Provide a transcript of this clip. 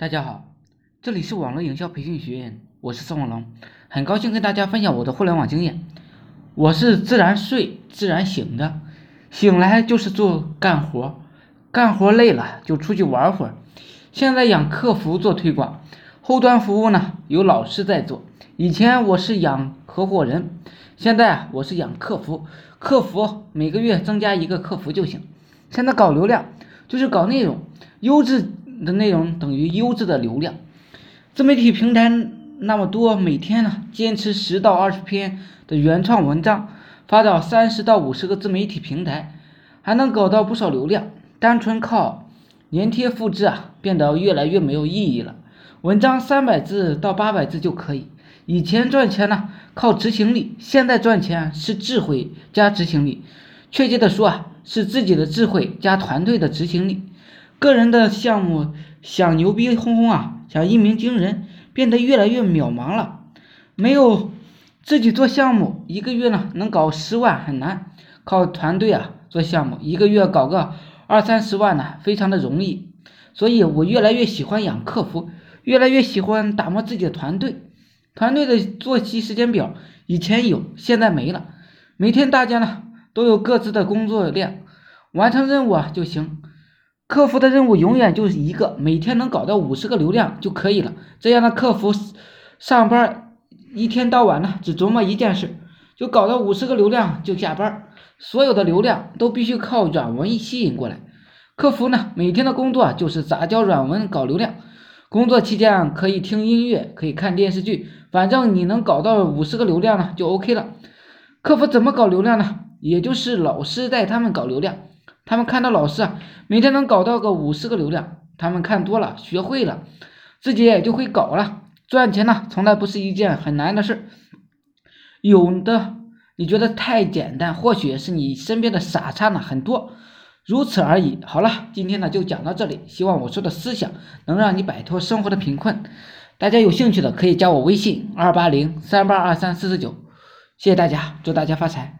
大家好，这里是网络营销培训学院，我是宋文龙，很高兴跟大家分享我的互联网经验。我是自然睡自然醒的，醒来就是做干活，干活累了就出去玩会儿。现在养客服做推广，后端服务呢有老师在做。以前我是养合伙人，现在啊我是养客服，客服每个月增加一个客服就行。现在搞流量就是搞内容，优质。的内容等于优质的流量，自媒体平台那么多，每天呢坚持十到二十篇的原创文章，发到三十到五十个自媒体平台，还能搞到不少流量。单纯靠粘贴复制啊，变得越来越没有意义了。文章三百字到八百字就可以。以前赚钱呢靠执行力，现在赚钱是智慧加执行力。确切的说啊，是自己的智慧加团队的执行力。个人的项目想牛逼哄哄啊，想一鸣惊人，变得越来越渺茫了。没有自己做项目，一个月呢能搞十万很难；靠团队啊做项目，一个月搞个二三十万呢非常的容易。所以我越来越喜欢养客服，越来越喜欢打磨自己的团队。团队的作息时间表以前有，现在没了。每天大家呢都有各自的工作量，完成任务啊就行。客服的任务永远就是一个，每天能搞到五十个流量就可以了。这样的客服上班一天到晚呢，只琢磨一件事，就搞到五十个流量就下班。所有的流量都必须靠软文吸引过来。客服呢，每天的工作就是杂交软文搞流量。工作期间可以听音乐，可以看电视剧，反正你能搞到五十个流量呢，就 OK 了。客服怎么搞流量呢？也就是老师带他们搞流量。他们看到老师啊，每天能搞到个五十个流量，他们看多了，学会了，自己也就会搞了。赚钱呢，从来不是一件很难的事。有的你觉得太简单，或许是你身边的傻叉呢很多，如此而已。好了，今天呢就讲到这里，希望我说的思想能让你摆脱生活的贫困。大家有兴趣的可以加我微信二八零三八二三四四九，谢谢大家，祝大家发财。